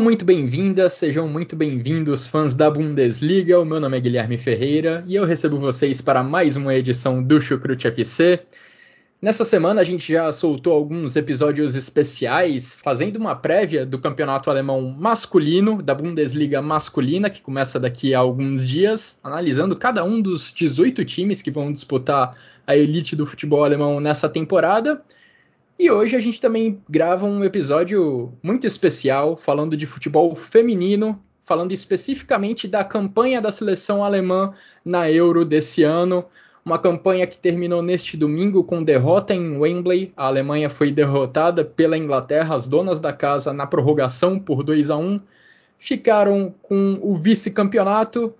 Sejam muito bem-vindas, sejam muito bem-vindos, fãs da Bundesliga. O meu nome é Guilherme Ferreira e eu recebo vocês para mais uma edição do Chucrute FC. Nessa semana a gente já soltou alguns episódios especiais, fazendo uma prévia do campeonato alemão masculino, da Bundesliga masculina, que começa daqui a alguns dias, analisando cada um dos 18 times que vão disputar a elite do futebol alemão nessa temporada. E hoje a gente também grava um episódio muito especial falando de futebol feminino, falando especificamente da campanha da seleção alemã na Euro desse ano. Uma campanha que terminou neste domingo com derrota em Wembley. A Alemanha foi derrotada pela Inglaterra, as donas da casa, na prorrogação por 2 a 1. Ficaram com o vice-campeonato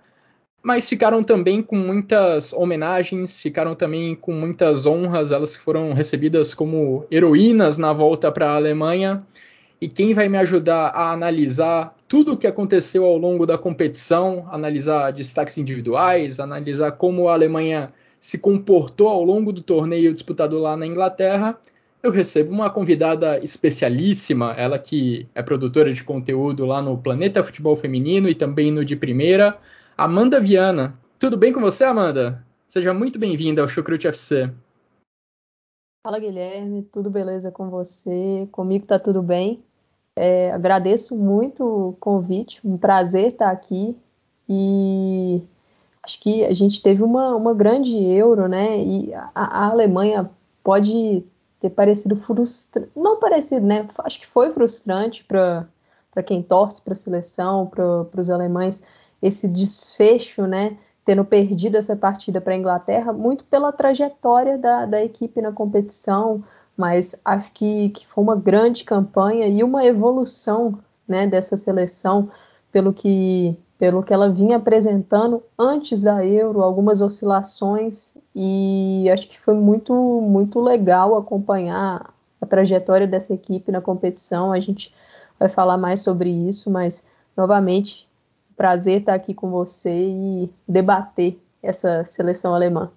mas ficaram também com muitas homenagens, ficaram também com muitas honras, elas foram recebidas como heroínas na volta para a Alemanha. E quem vai me ajudar a analisar tudo o que aconteceu ao longo da competição, analisar destaques individuais, analisar como a Alemanha se comportou ao longo do torneio disputado lá na Inglaterra, eu recebo uma convidada especialíssima, ela que é produtora de conteúdo lá no Planeta Futebol Feminino e também no De Primeira, Amanda Viana. Tudo bem com você, Amanda? Seja muito bem-vinda ao Chucrute FC. Fala, Guilherme. Tudo beleza com você? Comigo tá tudo bem. É, agradeço muito o convite, um prazer estar aqui. E acho que a gente teve uma, uma grande euro, né? E a, a Alemanha pode ter parecido frustrante, não parecido, né? Acho que foi frustrante para quem torce para a seleção, para os alemães esse desfecho, né, tendo perdido essa partida para a Inglaterra, muito pela trajetória da, da equipe na competição, mas acho que, que foi uma grande campanha e uma evolução né, dessa seleção pelo que pelo que ela vinha apresentando antes da Euro, algumas oscilações e acho que foi muito muito legal acompanhar a trajetória dessa equipe na competição. A gente vai falar mais sobre isso, mas novamente prazer estar aqui com você e debater essa seleção alemã.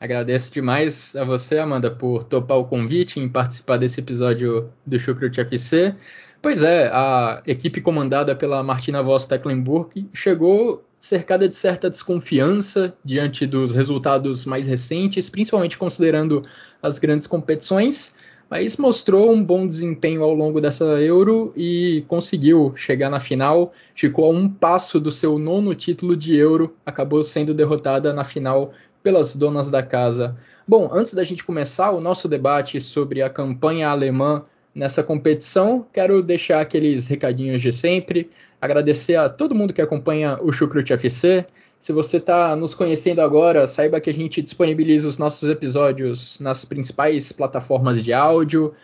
Agradeço demais a você, Amanda, por topar o convite em participar desse episódio do Chucrut FC. Pois é, a equipe comandada pela Martina Voss Tecklenburg chegou cercada de certa desconfiança diante dos resultados mais recentes, principalmente considerando as grandes competições, mas mostrou um bom desempenho ao longo dessa Euro e conseguiu chegar na final. Ficou a um passo do seu nono título de Euro, acabou sendo derrotada na final pelas donas da casa. Bom, antes da gente começar o nosso debate sobre a campanha alemã nessa competição, quero deixar aqueles recadinhos de sempre, agradecer a todo mundo que acompanha o Chucrut FC. Se você está nos conhecendo agora, saiba que a gente disponibiliza os nossos episódios nas principais plataformas de áudio.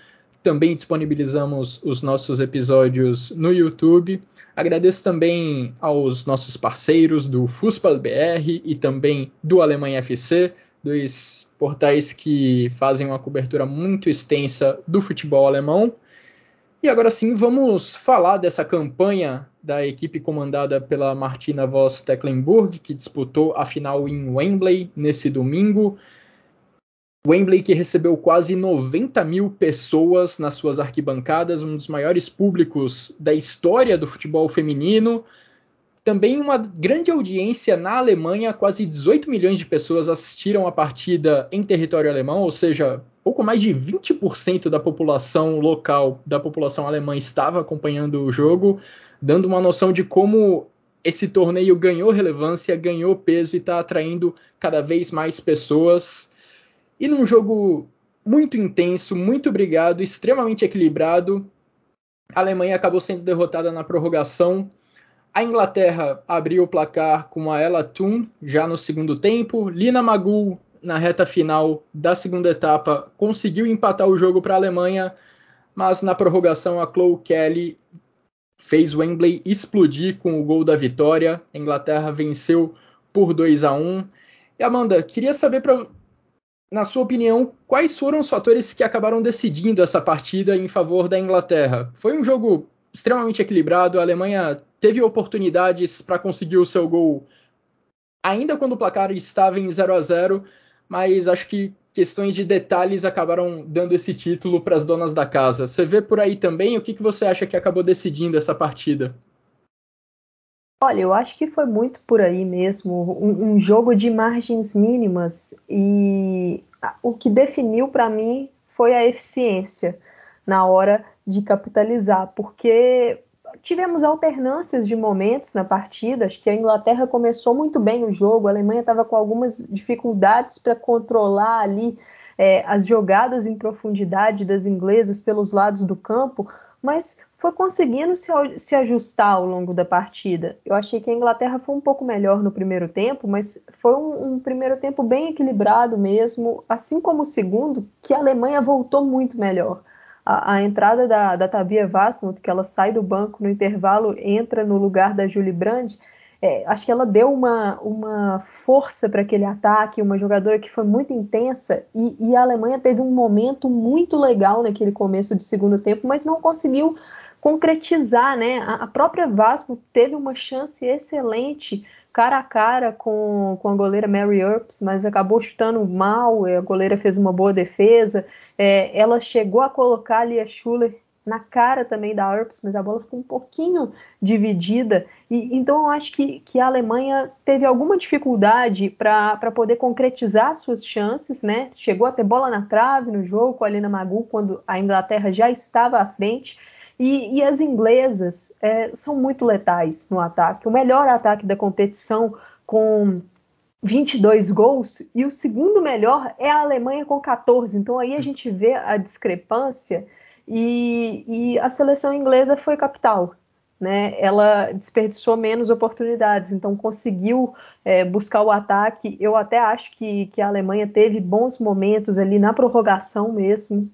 Também disponibilizamos os nossos episódios no YouTube. Agradeço também aos nossos parceiros do Fußball BR e também do Alemanha FC, dois portais que fazem uma cobertura muito extensa do futebol alemão. E agora sim, vamos falar dessa campanha da equipe comandada pela Martina Voss Tecklenburg, que disputou a final em Wembley nesse domingo. Wembley que recebeu quase 90 mil pessoas nas suas arquibancadas, um dos maiores públicos da história do futebol feminino. Também uma grande audiência na Alemanha, quase 18 milhões de pessoas assistiram a partida em território alemão, ou seja, pouco mais de 20% da população local, da população alemã, estava acompanhando o jogo, dando uma noção de como esse torneio ganhou relevância, ganhou peso e está atraindo cada vez mais pessoas. E num jogo muito intenso, muito brigado, extremamente equilibrado, a Alemanha acabou sendo derrotada na prorrogação A Inglaterra abriu o placar com a Ella Toon já no segundo tempo. Lina Magul, na reta final da segunda etapa, conseguiu empatar o jogo para a Alemanha, mas na prorrogação a Chloe Kelly fez Wembley explodir com o gol da vitória. A Inglaterra venceu por 2 a 1. E Amanda, queria saber pra, na sua opinião, quais foram os fatores que acabaram decidindo essa partida em favor da Inglaterra? Foi um jogo extremamente equilibrado, a Alemanha teve oportunidades para conseguir o seu gol ainda quando o placar estava em 0 a 0 mas acho que questões de detalhes acabaram dando esse título para as donas da casa. Você vê por aí também? O que, que você acha que acabou decidindo essa partida? Olha, eu acho que foi muito por aí mesmo, um, um jogo de margens mínimas e o que definiu para mim foi a eficiência na hora de capitalizar, porque tivemos alternâncias de momentos na partida. Acho que a Inglaterra começou muito bem o jogo, a Alemanha estava com algumas dificuldades para controlar ali é, as jogadas em profundidade das inglesas pelos lados do campo, mas foi conseguindo se, se, ajustar ao longo da partida. Eu achei que a Inglaterra foi um pouco melhor no primeiro tempo, mas foi um, um primeiro tempo bem equilibrado mesmo, assim como o segundo, que a Alemanha voltou muito melhor a, entrada da, da Tabia Vasmut, que ela sai do banco no intervalo, entra no lugar da Julie Brand, é, acho que ela deu uma, uma força para aquele ataque, uma jogadora que foi muito intensa, e, e, a Alemanha teve um momento muito legal naquele começo de segundo tempo, mas não conseguiu concretizar, né? A, a própria Vasco teve uma chance excelente cara a cara com, com a goleira Mary Earps, mas acabou chutando mal, a goleira fez uma boa defesa. É, ela chegou a colocar ali a Schuller na cara também da Earps, mas a bola ficou um pouquinho dividida. E, então eu acho que, que a Alemanha teve alguma dificuldade para poder concretizar suas chances, né? Chegou a ter bola na trave no jogo com a Lena Magu quando a Inglaterra já estava à frente. E, e as inglesas é, são muito letais no ataque. O melhor ataque da competição com 22 gols e o segundo melhor é a Alemanha com 14. Então aí a gente vê a discrepância e, e a seleção inglesa foi capital. Né? Ela desperdiçou menos oportunidades, então conseguiu é, buscar o ataque. Eu até acho que, que a Alemanha teve bons momentos ali na prorrogação mesmo.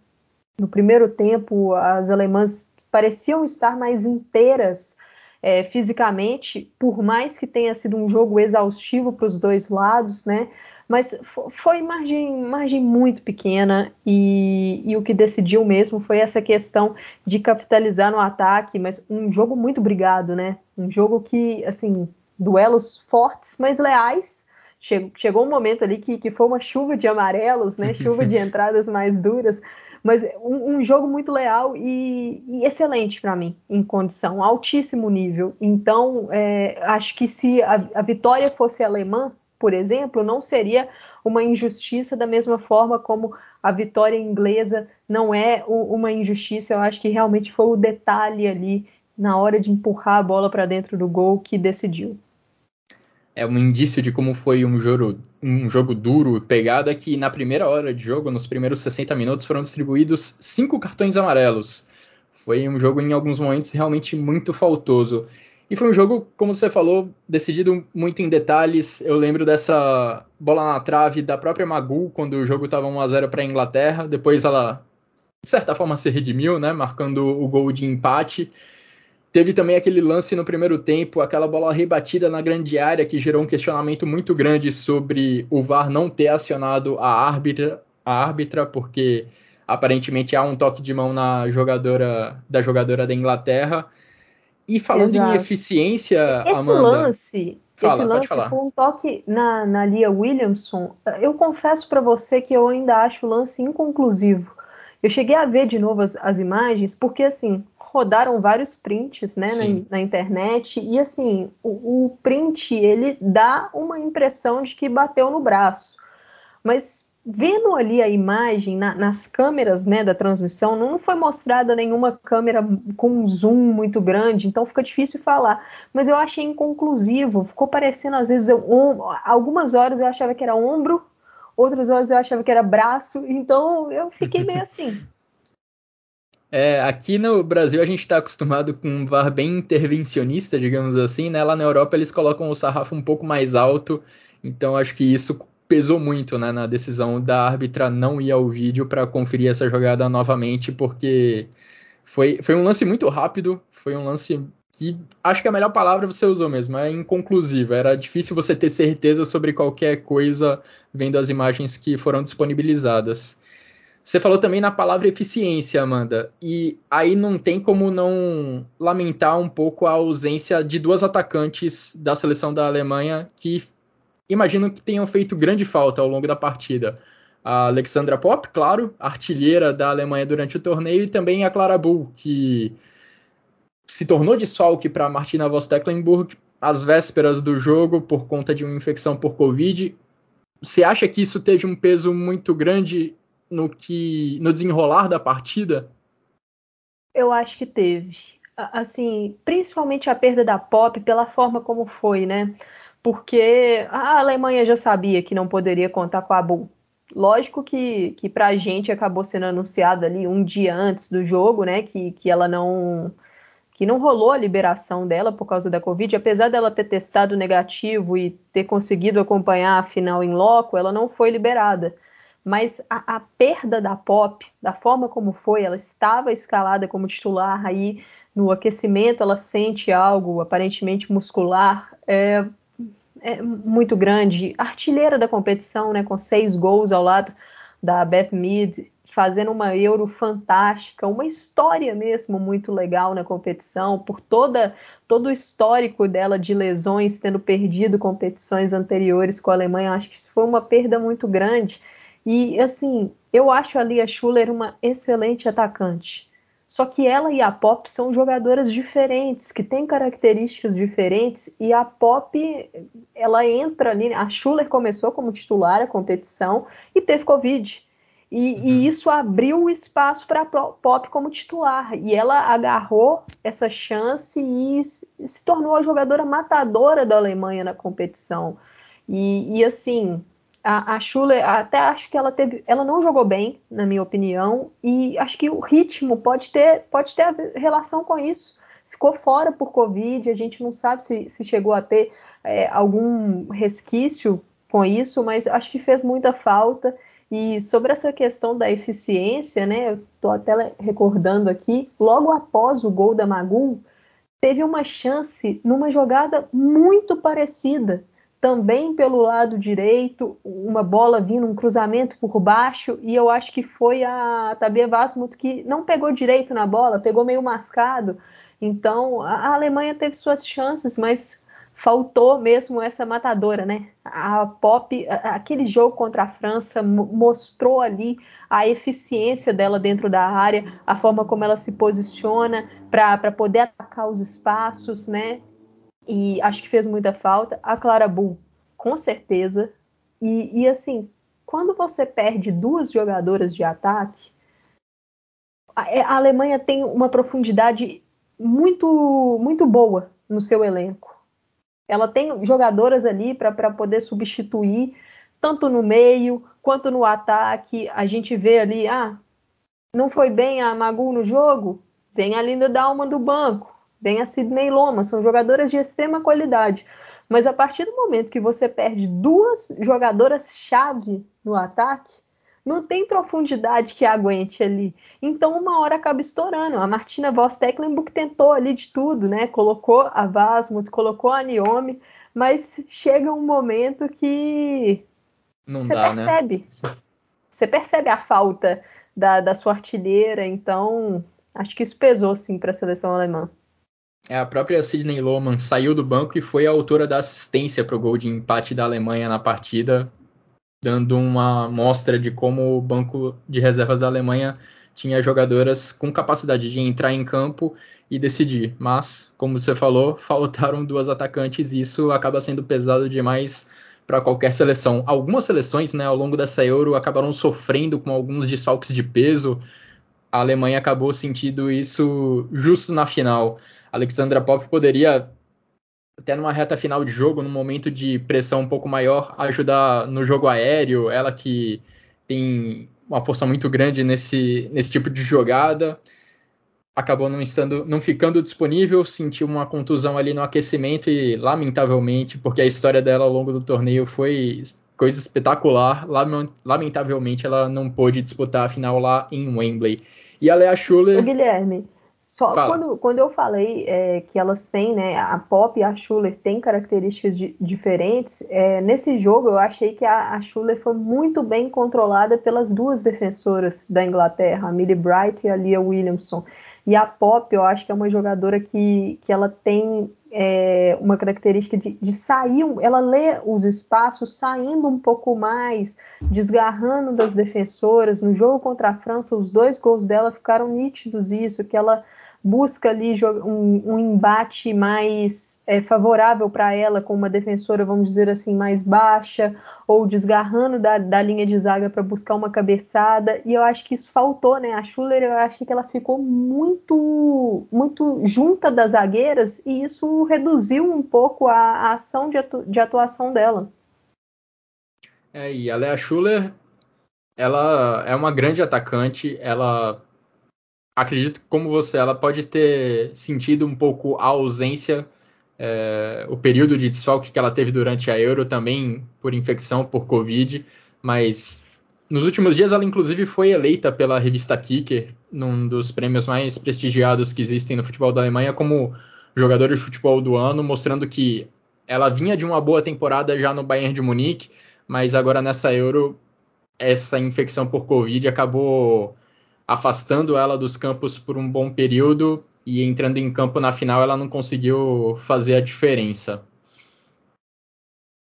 No primeiro tempo, as alemãs pareciam estar mais inteiras é, fisicamente, por mais que tenha sido um jogo exaustivo para os dois lados, né? Mas foi margem, margem muito pequena e, e, o que decidiu mesmo foi essa questão de capitalizar no ataque, mas um jogo muito brigado, né? Um jogo que, assim, duelos fortes, mas leais. Chegou, chegou um momento ali que, que foi uma chuva de amarelos, né? Chuva de entradas mais duras, mas um, um jogo muito leal e, e excelente para mim, em condição, altíssimo nível. Então, é, acho que se a, a vitória fosse alemã, por exemplo, não seria uma injustiça da mesma forma como a vitória inglesa não é uma injustiça. Eu acho que realmente foi o detalhe ali na hora de empurrar a bola para dentro do gol que decidiu é um indício de como foi um jogo, um jogo duro, pegado, é que na primeira hora de jogo, nos primeiros 60 minutos, foram distribuídos cinco cartões amarelos. Foi um jogo, em alguns momentos, realmente muito faltoso. E foi um jogo, como você falou, decidido muito em detalhes. Eu lembro dessa bola na trave da própria Magu, quando o jogo estava 1 a 0 para a Inglaterra. Depois ela, de certa forma, se redimiu, né, marcando o gol de empate. Teve também aquele lance no primeiro tempo, aquela bola rebatida na grande área que gerou um questionamento muito grande sobre o VAR não ter acionado a árbitra, a árbitra porque aparentemente há um toque de mão na jogadora da jogadora da Inglaterra. E falando Exato. em eficiência, esse Amanda, lance, Fala, esse lance foi um toque na, na Lia Williamson. Eu confesso para você que eu ainda acho o lance inconclusivo. Eu cheguei a ver de novo as, as imagens, porque assim, rodaram vários prints né, na, na, internet e assim o, o, print ele dá uma impressão de que bateu no braço, mas vendo ali a imagem na, nas câmeras né, da transmissão não foi mostrada nenhuma câmera com um zoom muito grande, então fica difícil falar. Mas eu achei inconclusivo, ficou parecendo às vezes um, algumas horas eu achava que era ombro, outras horas eu achava que era braço, então eu fiquei meio assim. É, aqui no Brasil a gente está acostumado com um VAR bem intervencionista, digamos assim, né? Lá na Europa eles colocam o sarrafo um pouco mais alto, então acho que isso pesou muito né, na decisão da árbitra não ir ao vídeo para conferir essa jogada novamente, porque foi, foi um lance muito rápido, foi um lance que acho que a melhor palavra você usou mesmo, é inconclusivo. Era difícil você ter certeza sobre qualquer coisa vendo as imagens que foram disponibilizadas. Você falou também na palavra eficiência, Amanda, e aí não tem como não lamentar um pouco a ausência de duas atacantes da seleção da Alemanha que imagino que tenham feito grande falta ao longo da partida. A Alexandra Pop, claro, artilheira da Alemanha durante o torneio, e também a Clara Bull, que se tornou desfalque para Martina Voss-Tecklenburg às vésperas do jogo por conta de uma infecção por Covid. Você acha que isso teve um peso muito grande no que no desenrolar da partida? Eu acho que teve. Assim, principalmente a perda da Pop pela forma como foi, né? Porque a Alemanha já sabia que não poderia contar com a Bull. Lógico que, que para a gente acabou sendo anunciado ali um dia antes do jogo, né? Que, que ela não que não rolou a liberação dela por causa da Covid, apesar dela ter testado negativo e ter conseguido acompanhar a final em loco, ela não foi liberada. Mas a, a perda da Pop, da forma como foi, ela estava escalada como titular, aí no aquecimento ela sente algo aparentemente muscular, é, é muito grande. Artilheira da competição, né, com seis gols ao lado da Beth Mead, fazendo uma Euro fantástica, uma história mesmo muito legal na competição, por toda todo o histórico dela de lesões, tendo perdido competições anteriores com a Alemanha, acho que isso foi uma perda muito grande. E assim, eu acho a Lia Schuller uma excelente atacante. Só que ela e a Pop são jogadoras diferentes, que têm características diferentes, e a Pop, ela entra ali. A Schuller começou como titular a competição e teve Covid. E, uhum. e isso abriu o espaço para a Pop como titular. E ela agarrou essa chance e se tornou a jogadora matadora da Alemanha na competição. E, e assim, a, a Schuller, até acho que ela teve. Ela não jogou bem, na minha opinião, e acho que o ritmo pode ter, pode ter relação com isso. Ficou fora por Covid, a gente não sabe se, se chegou a ter é, algum resquício com isso, mas acho que fez muita falta. E sobre essa questão da eficiência, né, eu estou até recordando aqui, logo após o gol da Magu, teve uma chance numa jogada muito parecida, também pelo lado direito, uma bola vindo, um cruzamento por baixo, e eu acho que foi a Tabia Vasmut que não pegou direito na bola, pegou meio mascado. Então, a Alemanha teve suas chances, mas faltou mesmo essa matadora, né? A Pop, aquele jogo contra a França mostrou ali a eficiência dela dentro da área, a forma como ela se posiciona para poder atacar os espaços, né? E acho que fez muita falta. A Clara Bull, com certeza. E, e assim, quando você perde duas jogadoras de ataque, a, a Alemanha tem uma profundidade muito, muito boa no seu elenco ela tem jogadoras ali para poder substituir, tanto no meio quanto no ataque. A gente vê ali, ah, não foi bem a Magu no jogo? Vem a Linda Dalma do banco, vem a Sidney Loma, são jogadoras de extrema qualidade. Mas a partir do momento que você perde duas jogadoras-chave no ataque, não tem profundidade que aguente ali. Então, uma hora acaba estourando. A Martina Voss Tecklenburg tentou ali de tudo, né? Colocou a Vasmut, colocou a Niomi, mas chega um momento que não você dá, né? percebe. Né? Você percebe a falta da, da sua artilheira, então acho que isso pesou sim para a seleção alemã. É, a própria Sidney Lohmann saiu do banco e foi a autora da assistência para o gol de empate da Alemanha na partida dando uma mostra de como o banco de reservas da Alemanha tinha jogadoras com capacidade de entrar em campo e decidir. Mas, como você falou, faltaram duas atacantes e isso acaba sendo pesado demais para qualquer seleção. Algumas seleções, né, ao longo dessa Euro, acabaram sofrendo com alguns desfalques de peso. A Alemanha acabou sentindo isso justo na final. Alexandra Pop poderia até numa reta final de jogo, num momento de pressão um pouco maior, ajudar no jogo aéreo, ela que tem uma força muito grande nesse, nesse tipo de jogada. acabou não estando, não ficando disponível, sentiu uma contusão ali no aquecimento e lamentavelmente, porque a história dela ao longo do torneio foi coisa espetacular, lamentavelmente ela não pôde disputar a final lá em Wembley. E a Lea Schuller. Ô, Guilherme, só quando, quando eu falei é, que elas têm, né, a Pop e a Schuller têm características di diferentes, é, nesse jogo eu achei que a, a Schuller foi muito bem controlada pelas duas defensoras da Inglaterra, a Millie Bright e a Leah Williamson. E a Pop, eu acho que é uma jogadora que, que ela tem é, uma característica de, de, sair, ela lê os espaços saindo um pouco mais, desgarrando das defensoras. No jogo contra a França, os dois gols dela ficaram nítidos isso, que ela busca ali um, um embate mais é, favorável para ela, com uma defensora, vamos dizer assim, mais baixa, ou desgarrando da, da linha de zaga para buscar uma cabeçada, e eu acho que isso faltou, né? A Schuller, eu acho que ela ficou muito, muito junta das zagueiras, e isso reduziu um pouco a, a ação de, atu, de atuação dela. É, e a Lea Schuller, ela é uma grande atacante, ela acredito que, como você, ela pode ter sentido um pouco a ausência, é, o período de desfalque que ela teve durante a Euro também por infecção por Covid, mas nos últimos dias ela inclusive foi eleita pela revista Kicker, num dos prêmios mais prestigiados que existem no futebol da Alemanha, como jogador de futebol do ano, mostrando que ela vinha de uma boa temporada já no Bayern de Munique, mas agora nessa Euro essa infecção por Covid acabou afastando ela dos campos por um bom período e entrando em campo na final ela não conseguiu fazer a diferença.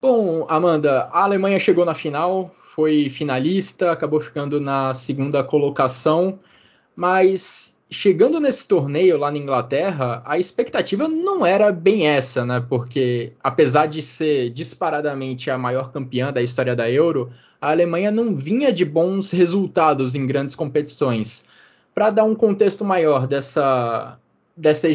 Bom, Amanda, a Alemanha chegou na final, foi finalista, acabou ficando na segunda colocação, mas chegando nesse torneio lá na Inglaterra, a expectativa não era bem essa, né? Porque apesar de ser disparadamente a maior campeã da história da Euro, a Alemanha não vinha de bons resultados em grandes competições. Para dar um contexto maior dessa, dessa,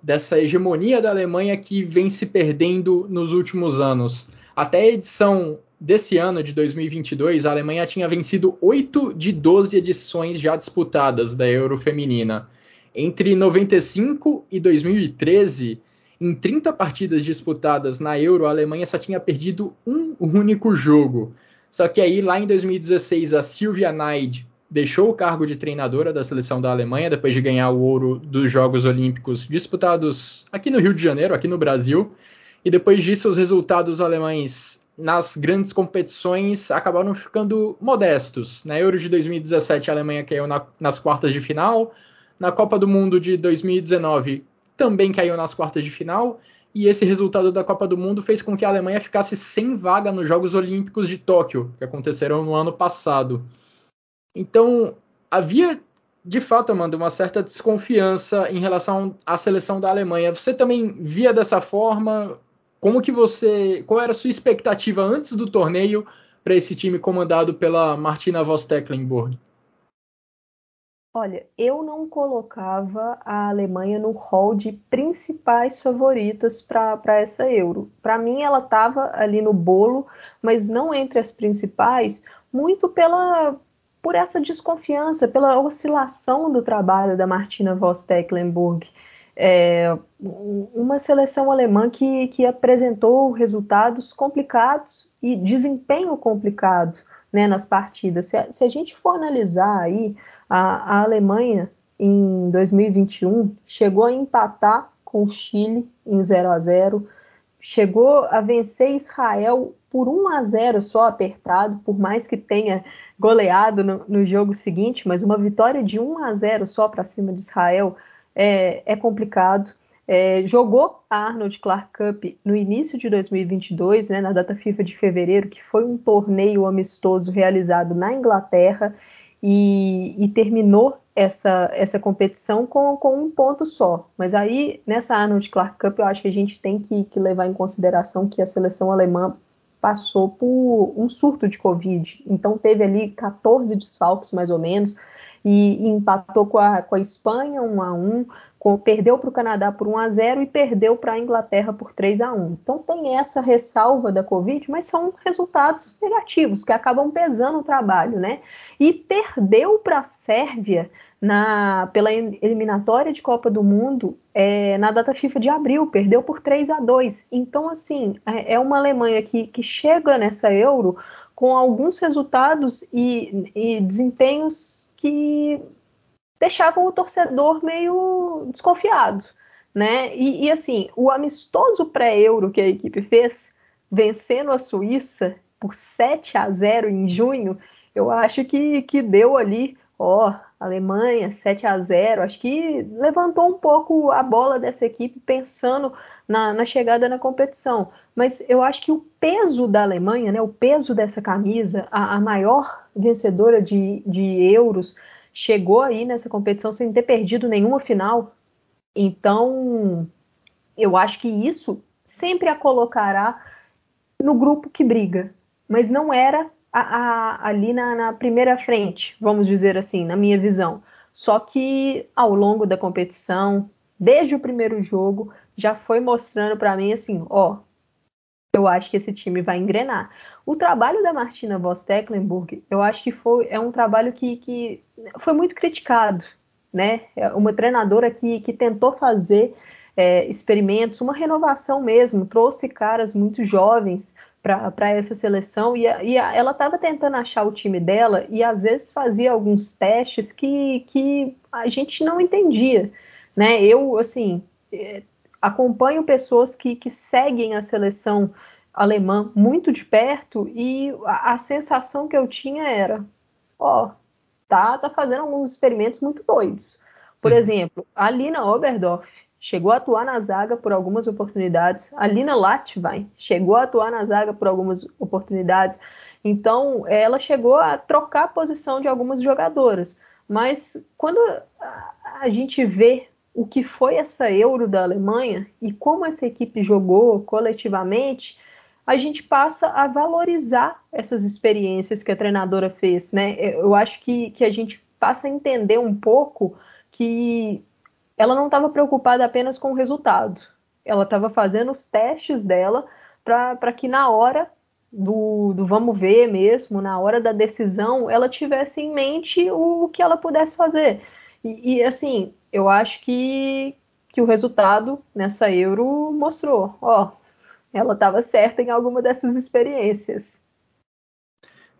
dessa hegemonia da Alemanha que vem se perdendo nos últimos anos, até a edição desse ano de 2022, a Alemanha tinha vencido 8 de 12 edições já disputadas da Euro Feminina. Entre 95 e 2013, em 30 partidas disputadas na Euro, a Alemanha só tinha perdido um único jogo. Só que aí, lá em 2016, a Silvia Neid deixou o cargo de treinadora da seleção da Alemanha depois de ganhar o ouro dos Jogos Olímpicos disputados aqui no Rio de Janeiro, aqui no Brasil. E depois disso, os resultados alemães nas grandes competições acabaram ficando modestos. Na Euro de 2017, a Alemanha caiu na, nas quartas de final. Na Copa do Mundo de 2019, também caiu nas quartas de final e esse resultado da Copa do Mundo fez com que a Alemanha ficasse sem vaga nos Jogos Olímpicos de Tóquio, que aconteceram no ano passado. Então, havia de fato, Amanda, uma certa desconfiança em relação à seleção da Alemanha. Você também via dessa forma? Como que você, qual era a sua expectativa antes do torneio para esse time comandado pela Martina Voss-Tecklenburg? Olha, eu não colocava a Alemanha no hall de principais favoritas para essa Euro. Para mim, ela estava ali no bolo, mas não entre as principais, muito pela por essa desconfiança, pela oscilação do trabalho da Martina Voss-Tecklenburg. É, uma seleção alemã que, que apresentou resultados complicados e desempenho complicado né, nas partidas. Se a, se a gente for analisar aí a, a Alemanha, em 2021, chegou a empatar com o Chile em 0 a 0 chegou a vencer Israel por 1 a 0 só apertado, por mais que tenha goleado no, no jogo seguinte, mas uma vitória de 1 a 0 só para cima de Israel é, é complicado. É, jogou a Arnold Clark Cup no início de 2022, né, na data FIFA de fevereiro, que foi um torneio amistoso realizado na Inglaterra e, e terminou essa, essa competição com, com, um ponto só. Mas aí, nessa Arnold Clark Cup, eu acho que a gente tem que, que, levar em consideração que a seleção alemã passou por um surto de Covid. Então, teve ali 14 desfalques, mais ou menos, e, e empatou com a, com a Espanha 1 a 1 com, perdeu para o Canadá por 1 a 0 e perdeu para a Inglaterra por 3 a 1. Então tem essa ressalva da Covid, mas são resultados negativos que acabam pesando o trabalho, né? E perdeu para a Sérvia na, pela eliminatória de Copa do Mundo é, na data FIFA de abril, perdeu por 3 a 2. Então, assim, é, é uma Alemanha que, que chega nessa Euro com alguns resultados e, e desempenhos que deixavam o torcedor meio desconfiado, né? E, e assim, o amistoso pré-euro que a equipe fez, vencendo a Suíça por 7 a 0 em junho, eu acho que, que deu ali, ó, Alemanha 7 a 0 acho que levantou um pouco a bola dessa equipe pensando na, na, chegada na competição. Mas eu acho que o peso da Alemanha, né, o peso dessa camisa, a, a maior vencedora de, de euros, chegou aí nessa competição sem ter perdido nenhuma final. Então, eu acho que isso sempre a colocará no grupo que briga. Mas não era a, a, ali na, na primeira frente, vamos dizer assim, na minha visão. Só que ao longo da competição, desde o primeiro jogo, já foi mostrando para mim assim, ó, eu acho que esse time vai engrenar. O trabalho da Martina Voss Tecklenburg, eu acho que foi é um trabalho que, que foi muito criticado, né? É uma treinadora que, que tentou fazer é, experimentos, uma renovação mesmo, trouxe caras muito jovens para essa seleção e, a, e a, ela estava tentando achar o time dela e às vezes fazia alguns testes que, que a gente não entendia, né? Eu assim é, acompanho pessoas que, que seguem a seleção alemã muito de perto e a, a sensação que eu tinha era, ó, tá, tá fazendo alguns experimentos muito doidos. Por uhum. exemplo, a Lina Oberdorf chegou a atuar na zaga por algumas oportunidades. A Lina Latvain chegou a atuar na zaga por algumas oportunidades. Então, ela chegou a trocar a posição de algumas jogadoras. Mas quando a gente vê o que foi essa Euro da Alemanha e como essa equipe jogou coletivamente, a gente passa a valorizar essas experiências que a treinadora fez, né? Eu acho que, que a gente passa a entender um pouco que ela não estava preocupada apenas com o resultado. Ela estava fazendo os testes dela para que na hora do, do, vamos ver mesmo, na hora da decisão, ela tivesse em mente o, o que ela pudesse fazer. E, e, assim, eu acho que, que o resultado nessa Euro mostrou, ó, ela estava certa em alguma dessas experiências.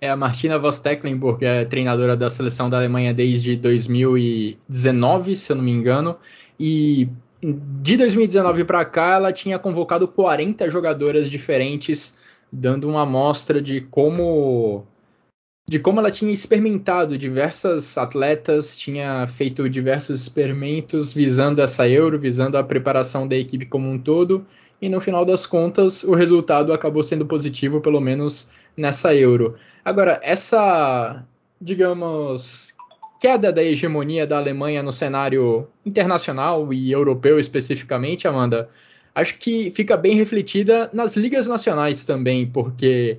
É, a Martina Voss Tecklenburg é treinadora da seleção da Alemanha desde 2019, se eu não me engano, e de 2019 para cá ela tinha convocado 40 jogadoras diferentes, dando uma amostra de como de como ela tinha experimentado diversas atletas, tinha feito diversos experimentos visando essa Euro, visando a preparação da equipe como um todo, e no final das contas o resultado acabou sendo positivo, pelo menos nessa Euro. Agora, essa, digamos, queda da hegemonia da Alemanha no cenário internacional e europeu especificamente, Amanda, acho que fica bem refletida nas ligas nacionais também, porque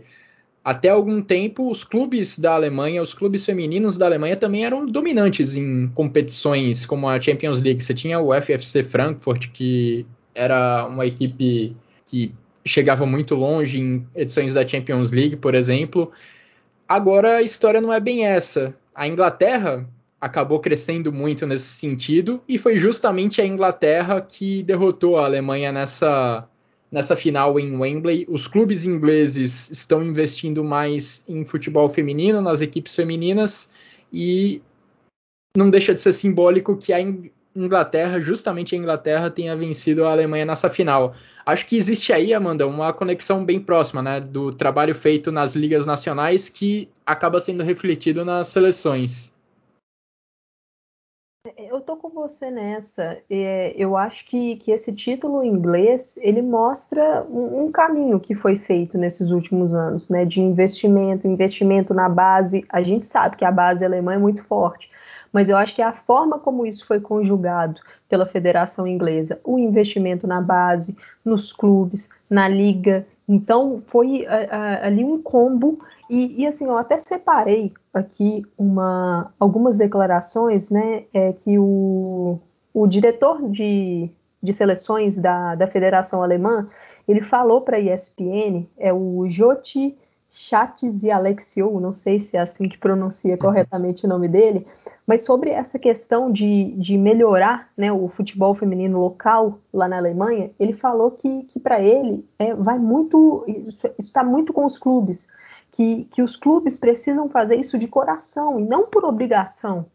até algum tempo os clubes da Alemanha, os clubes femininos da Alemanha também eram dominantes em competições como a Champions League. Você tinha o FFC Frankfurt, que era uma equipe que chegava muito longe em edições da Champions League, por exemplo. Agora a história não é bem essa. A Inglaterra acabou crescendo muito nesse sentido e foi justamente a Inglaterra que derrotou a Alemanha nessa nessa final em Wembley. Os clubes ingleses estão investindo mais em futebol feminino, nas equipes femininas e não deixa de ser simbólico que a Inglaterra, justamente a Inglaterra, tenha vencido a Alemanha nessa final. Acho que existe aí, Amanda, uma conexão bem próxima, né, do trabalho feito nas ligas nacionais que acaba sendo refletido nas seleções. Eu tô com você nessa. É, eu acho que, que esse título inglês ele mostra um, um, caminho que foi feito nesses últimos anos, né? De investimento, investimento na base. A gente sabe que a base alemã é muito forte, mas eu acho que a forma como isso foi conjugado pela Federação Inglesa, o investimento na base, nos clubes, na liga, então foi a, a, ali um combo. E, e, assim eu até separei aqui uma, algumas declarações, né, é, que o, o diretor de, de seleções da, da Federação Alemã ele falou para a ESPN, é o Joti Chates e Alexiou, não sei se é assim que pronuncia corretamente o nome dele, mas sobre essa questão de, de melhorar né, o futebol feminino local lá na Alemanha, ele falou que, que para ele é, vai muito, está muito com os clubes, que, que os clubes precisam fazer isso de coração e não por obrigação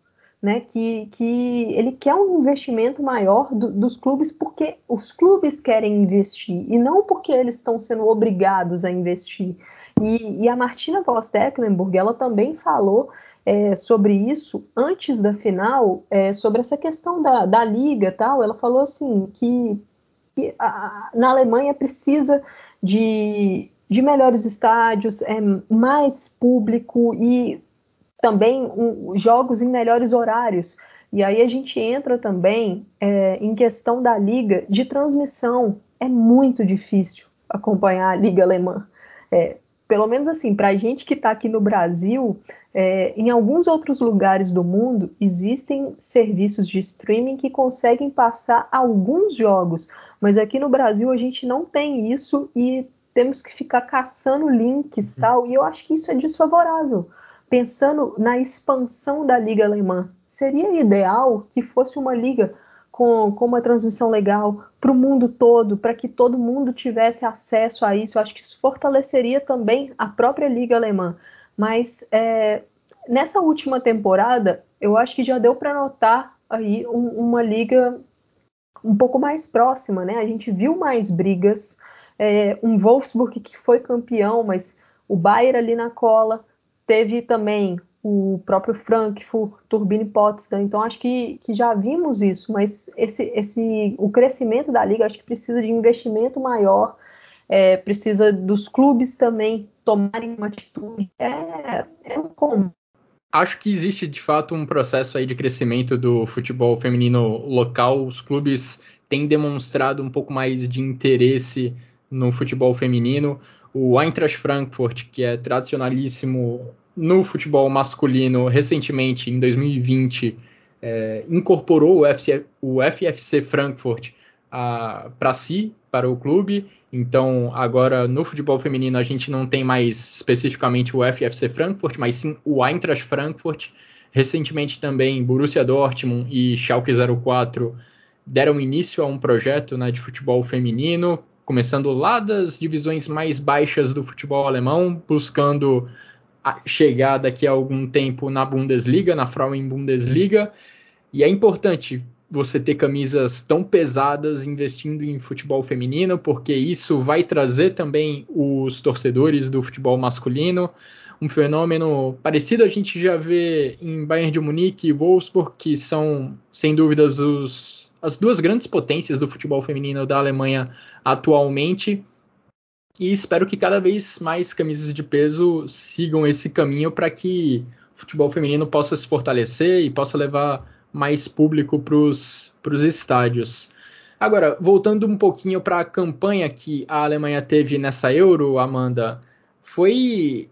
né, que, que ele quer um investimento maior do, dos clubes porque os clubes querem investir e não porque eles estão sendo obrigados a investir. E, e a Martina Voss Tecklenburg, ela também falou é, sobre isso antes da final, é, sobre essa questão da, da liga tal. Ela falou assim que, que a, na Alemanha precisa de, de melhores estádios, é, mais público e também um, jogos em melhores horários. E aí a gente entra também é, em questão da liga de transmissão. É muito difícil acompanhar a liga alemã. É, pelo menos assim, para a gente que está aqui no Brasil, é, em alguns outros lugares do mundo existem serviços de streaming que conseguem passar alguns jogos, mas aqui no Brasil a gente não tem isso e temos que ficar caçando links uhum. tal. E eu acho que isso é desfavorável pensando na expansão da liga alemã, seria ideal que fosse uma liga com, com uma transmissão legal para o mundo todo, para que todo mundo tivesse acesso a isso. Eu acho que isso fortaleceria também a própria liga alemã. Mas é, nessa última temporada, eu acho que já deu para notar aí um, uma liga um pouco mais próxima, né? A gente viu mais brigas, é, um Wolfsburg que foi campeão, mas o Bayern ali na cola, Teve também o próprio Frankfurt, Turbine Potsdam, então acho que, que já vimos isso, mas esse, esse, o crescimento da liga acho que precisa de investimento maior, é, precisa dos clubes também tomarem uma atitude, é, é um como. Acho que existe de fato um processo aí de crescimento do futebol feminino local, os clubes têm demonstrado um pouco mais de interesse no futebol feminino, o Eintracht Frankfurt, que é tradicionalíssimo no futebol masculino, recentemente, em 2020, é, incorporou o, FC, o FFC Frankfurt para si, para o clube. Então, agora no futebol feminino a gente não tem mais especificamente o FFC Frankfurt, mas sim o Eintracht Frankfurt. Recentemente também Borussia Dortmund e Schalke 04 deram início a um projeto né, de futebol feminino começando lá das divisões mais baixas do futebol alemão, buscando chegar daqui a algum tempo na Bundesliga, na Frauen Bundesliga. E é importante você ter camisas tão pesadas investindo em futebol feminino, porque isso vai trazer também os torcedores do futebol masculino. Um fenômeno parecido a gente já vê em Bayern de Munique e Wolfsburg, que são, sem dúvidas, os as duas grandes potências do futebol feminino da Alemanha atualmente. E espero que cada vez mais camisas de peso sigam esse caminho para que o futebol feminino possa se fortalecer e possa levar mais público para os estádios. Agora, voltando um pouquinho para a campanha que a Alemanha teve nessa Euro, Amanda, foi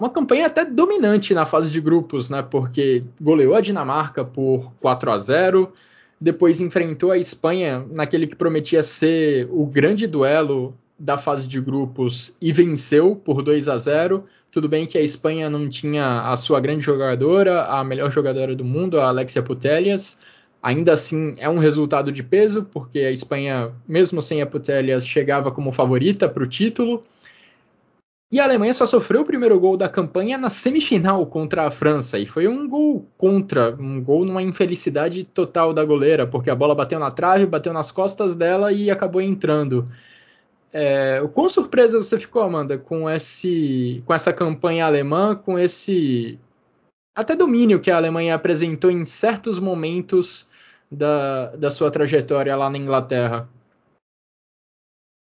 uma campanha até dominante na fase de grupos, né? Porque goleou a Dinamarca por 4 a 0, depois enfrentou a Espanha naquele que prometia ser o grande duelo da fase de grupos e venceu por 2 a 0. Tudo bem que a Espanha não tinha a sua grande jogadora, a melhor jogadora do mundo, a Alexia Putellas. Ainda assim, é um resultado de peso, porque a Espanha, mesmo sem a Putellas, chegava como favorita para o título. E a Alemanha só sofreu o primeiro gol da campanha na semifinal contra a França. E foi um gol contra, um gol numa infelicidade total da goleira, porque a bola bateu na trave, bateu nas costas dela e acabou entrando. É, quão surpresa você ficou, Amanda, com, esse, com essa campanha alemã, com esse até domínio que a Alemanha apresentou em certos momentos da, da sua trajetória lá na Inglaterra?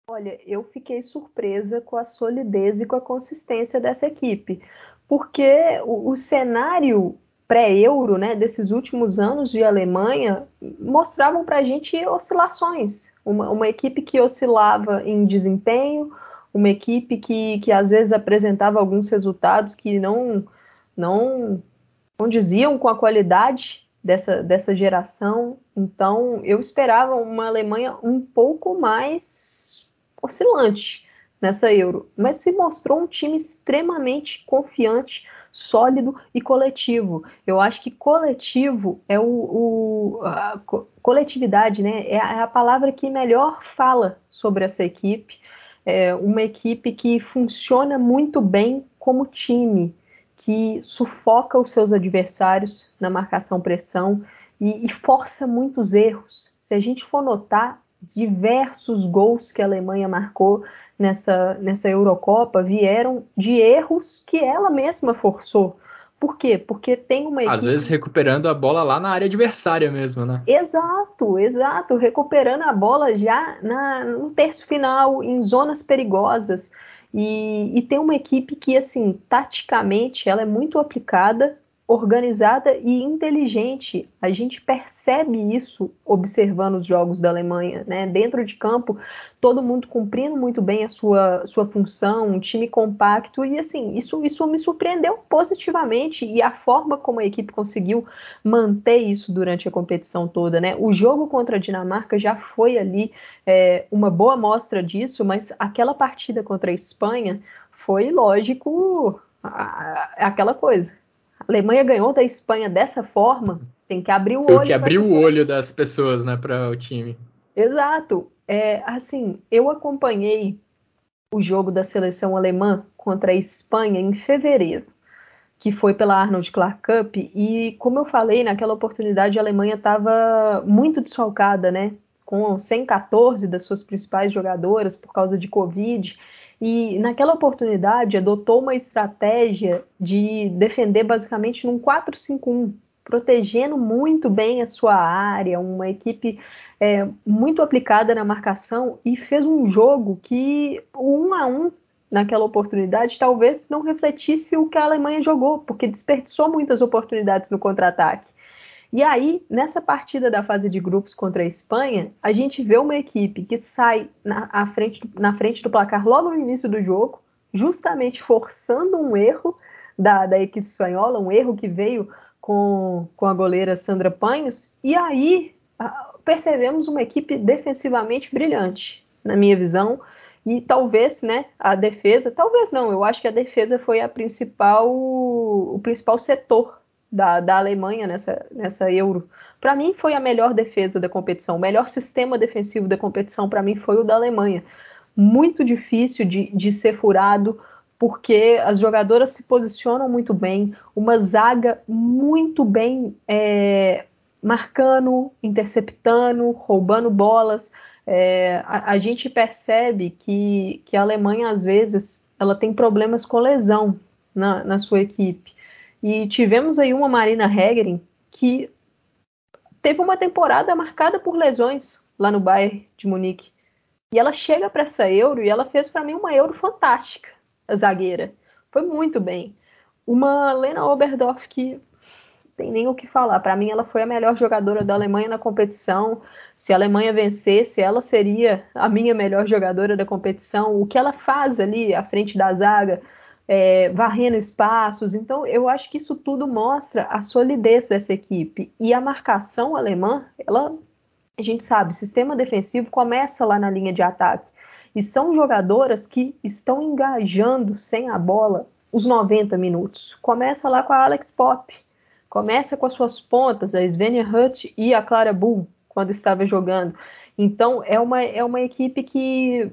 Olha, eu fiquei surpresa com a solidez e com a consistência dessa equipe, porque o, o cenário pré-euro, né, desses últimos anos de Alemanha, mostravam para a gente oscilações. Uma, uma, equipe que oscilava em desempenho, uma equipe que, que às vezes apresentava alguns resultados que não, não condiziam com a qualidade dessa, dessa geração. Então, eu esperava uma Alemanha um pouco mais oscilante. nessa Euro, mas se mostrou um time extremamente confiante, sólido e coletivo. Eu acho que coletivo é o, o a coletividade, né? É a, é a palavra que melhor fala sobre essa equipe. É uma equipe que funciona muito bem como time, que sufoca os seus adversários na marcação-pressão e, e força muitos erros. Se a gente for notar, diversos gols que a Alemanha marcou nessa, nessa Eurocopa vieram de erros que ela mesma forçou. Por quê? Porque tem uma equipe... Às vezes recuperando a bola lá na área adversária mesmo, né? Exato, exato. Recuperando a bola já na, no terço final, em zonas perigosas. E, e tem uma equipe que, assim, taticamente, ela é muito aplicada, organizada e inteligente. A gente percebe isso observando os jogos da Alemanha, né? Dentro de campo, todo mundo cumprindo muito bem a sua, sua função, um time compacto e assim, isso, isso me surpreendeu positivamente e a forma como a equipe conseguiu manter isso durante a competição toda, né? O jogo contra a Dinamarca já foi ali é, uma boa amostra disso, mas aquela partida contra a Espanha foi, lógico, aquela coisa a Alemanha ganhou da Espanha dessa forma, tem que abrir o olho. Tem que abrir o olho das pessoas, né, para o time. Exato. É, assim, eu acompanhei o jogo da seleção alemã contra a Espanha em fevereiro, que foi pela Arnold Clark Cup, e como eu falei, naquela oportunidade a Alemanha estava muito desfalcada, né? Com 114 das suas principais jogadoras por causa de Covid e naquela oportunidade adotou uma estratégia de defender basicamente num 4-5-1, protegendo muito bem a sua área, uma equipe é, muito aplicada na marcação e fez um jogo que o 1 a 1 naquela oportunidade talvez não refletisse o que a Alemanha jogou, porque desperdiçou muitas oportunidades no contra-ataque. E aí, nessa partida da fase de grupos contra a Espanha, a gente vê uma equipe que sai na, frente, na frente do placar logo no início do jogo, justamente forçando um erro da, da equipe espanhola, um erro que veio com, com a goleira Sandra Panhos, e aí percebemos uma equipe defensivamente brilhante, na minha visão, e talvez, né, a defesa, talvez não, eu acho que a defesa foi a principal, o principal setor da, da Alemanha nessa, nessa Euro. Para mim, foi a melhor defesa da competição. O melhor sistema defensivo da competição, para mim, foi o da Alemanha. Muito difícil de, de ser furado, porque as jogadoras se posicionam muito bem, uma zaga muito bem é, marcando, interceptando, roubando bolas. É, a, a, gente percebe que, que a Alemanha, às vezes, ela tem problemas com lesão na, na sua equipe. E tivemos aí uma Marina Hegerin que teve uma temporada marcada por lesões lá no Bayern de Munique. E ela chega para essa Euro e ela fez para mim uma Euro fantástica, a zagueira. Foi muito bem. Uma Lena Oberdorf que tem nem o que falar. Para mim, ela foi a melhor jogadora da Alemanha na competição. Se a Alemanha vencesse, ela seria a minha melhor jogadora da competição. O que ela faz ali à frente da zaga, é, varrendo espaços. Então, eu acho que isso tudo mostra a solidez dessa equipe. E a marcação alemã, ela, a gente sabe, sistema defensivo começa lá na linha de ataque. E são jogadoras que estão engajando sem a bola os 90 minutos. Começa lá com a Alex Pop, começa com as suas pontas, a Svenja Hutt e a Clara Bull, quando estava jogando. Então, é uma, é uma equipe que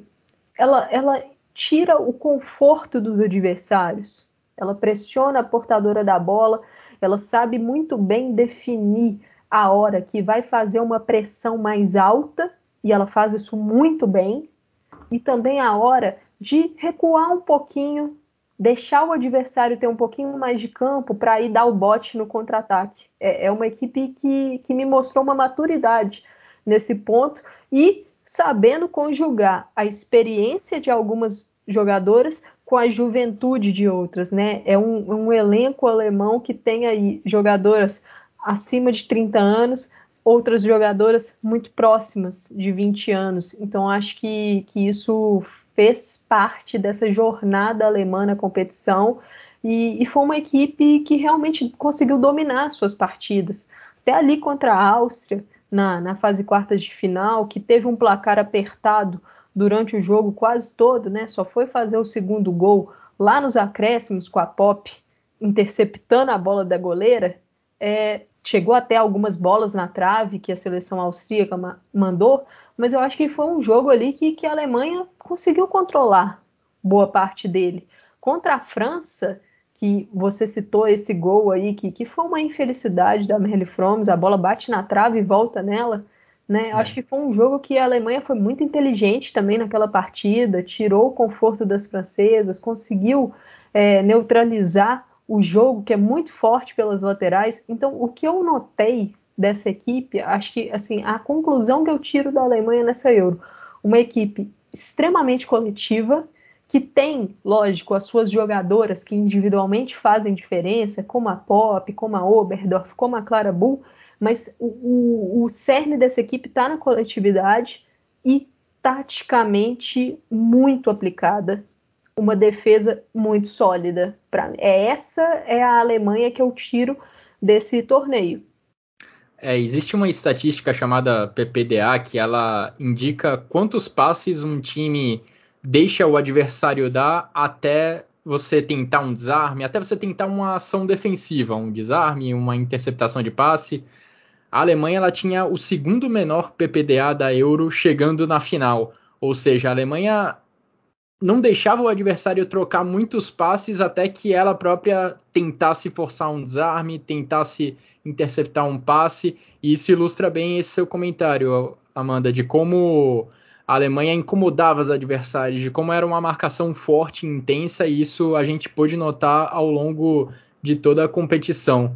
ela, ela tira o conforto dos adversários. Ela pressiona a portadora da bola, ela sabe muito bem definir a hora que vai fazer uma pressão mais alta, e ela faz isso muito bem, e também a hora de recuar um pouquinho, deixar o adversário ter um pouquinho mais de campo para ir dar o bote no contra-ataque. É, é, uma equipe que, que me mostrou uma maturidade nesse ponto e sabendo conjugar a experiência de algumas jogadoras com a juventude de outras, né? É um, um elenco alemão que tem aí jogadoras acima de 30 anos, outras jogadoras muito próximas de 20 anos. Então acho que, que isso fez parte dessa jornada alemã na competição e, e, foi uma equipe que realmente conseguiu dominar suas partidas. Até ali contra a Áustria, na, na fase quartas de final, que teve um placar apertado durante o jogo quase todo, né? Só foi fazer o segundo gol lá nos acréscimos com a Pop interceptando a bola da goleira. É, chegou até algumas bolas na trave que a seleção austríaca ma mandou, mas eu acho que foi um jogo ali que, que a Alemanha conseguiu controlar boa parte dele. Contra a França, que você citou esse gol aí, que, que foi uma infelicidade da Merle Froms, a bola bate na trave e volta nela. Né? É. Acho que foi um jogo que a Alemanha foi muito inteligente também naquela partida, tirou o conforto das francesas, conseguiu é, neutralizar o jogo que é muito forte pelas laterais. Então, o que eu notei dessa equipe, acho que assim a conclusão que eu tiro da Alemanha nessa Euro, uma equipe extremamente coletiva que tem, lógico, as suas jogadoras que individualmente fazem diferença, como a Pop, como a Oberdorf, como a Clara Bull, mas o, o, o cerne dessa equipe está na coletividade e taticamente muito aplicada, uma defesa muito sólida. Pra, é essa é a Alemanha que eu tiro desse torneio. É, existe uma estatística chamada PPDA que ela indica quantos passes um time deixa o adversário dar até você tentar um desarme, até você tentar uma ação defensiva, um desarme, uma interceptação de passe a Alemanha ela tinha o segundo menor PPDA da Euro chegando na final. Ou seja, a Alemanha não deixava o adversário trocar muitos passes até que ela própria tentasse forçar um desarme, tentasse interceptar um passe. E isso ilustra bem esse seu comentário, Amanda, de como a Alemanha incomodava os adversários, de como era uma marcação forte e intensa, e isso a gente pôde notar ao longo de toda a competição.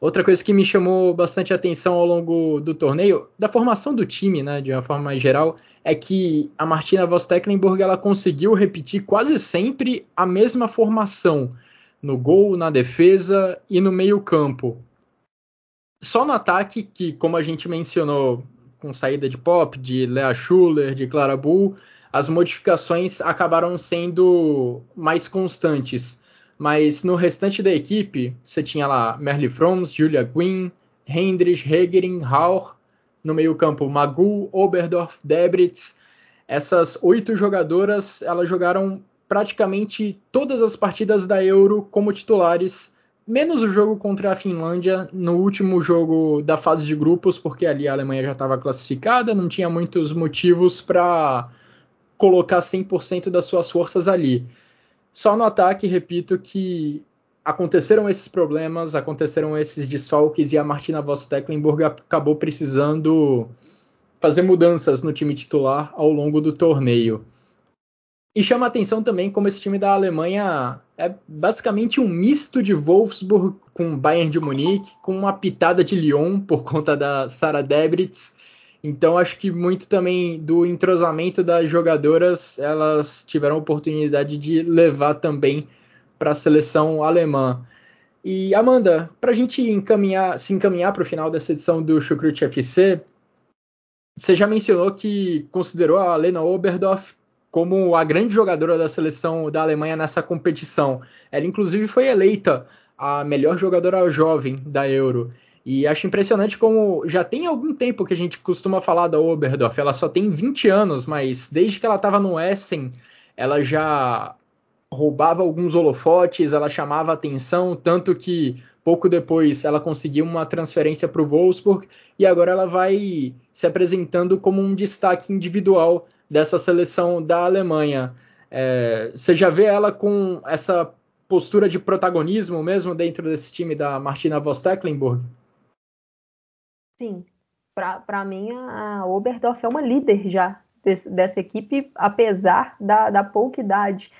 Outra coisa que me chamou bastante atenção ao longo do torneio, da formação do time, né, de uma forma mais geral, é que a Martina Voss Tecklenburg ela conseguiu repetir quase sempre a mesma formação no gol, na defesa e no meio-campo. Só no ataque, que como a gente mencionou, com saída de Pop, de Lea Schuller, de Clara Bull, as modificações acabaram sendo mais constantes. Mas no restante da equipe, você tinha lá Merle Froms, Julia Quinn, Hendrich, Hegering, Hauch, no meio-campo Magu, Oberdorf, Debritz. Essas oito jogadoras, elas jogaram praticamente todas as partidas da Euro como titulares, menos o jogo contra a Finlândia no último jogo da fase de grupos, porque ali a Alemanha já estava classificada, não tinha muitos motivos para colocar 100% das suas forças ali. Só no ataque, repito, que aconteceram esses problemas, aconteceram esses desfalques e a Martina Voss Tecklenburg acabou precisando fazer mudanças no time titular ao longo do torneio. E chama atenção também como esse time da Alemanha é basicamente um misto de Wolfsburg com Bayern de Munique, com uma pitada de Lyon por conta da Sara Debritz então acho que muito também do entrosamento das jogadoras, elas tiveram a oportunidade de levar também para a seleção alemã. E Amanda, para a gente encaminhar, se encaminhar para o final dessa edição do Chucrute FC, você já mencionou que considerou a Lena Oberdorf como a grande jogadora da seleção da Alemanha nessa competição. Ela inclusive foi eleita a melhor jogadora jovem da Euro. E acho impressionante como já tem algum tempo que a gente costuma falar da Oberdorf. Ela só tem 20 anos, mas desde que ela estava no Essen, ela já roubava alguns holofotes, ela chamava atenção, tanto que pouco depois ela conseguiu uma transferência para o Wolfsburg e agora ela vai se apresentando como um destaque individual dessa seleção da Alemanha. É, você já vê ela com essa postura de protagonismo mesmo dentro desse time da Martina Voss Tecklenburg? Sim, para mim a Oberdorf é uma líder já desse, dessa equipe, apesar da, da pouca idade.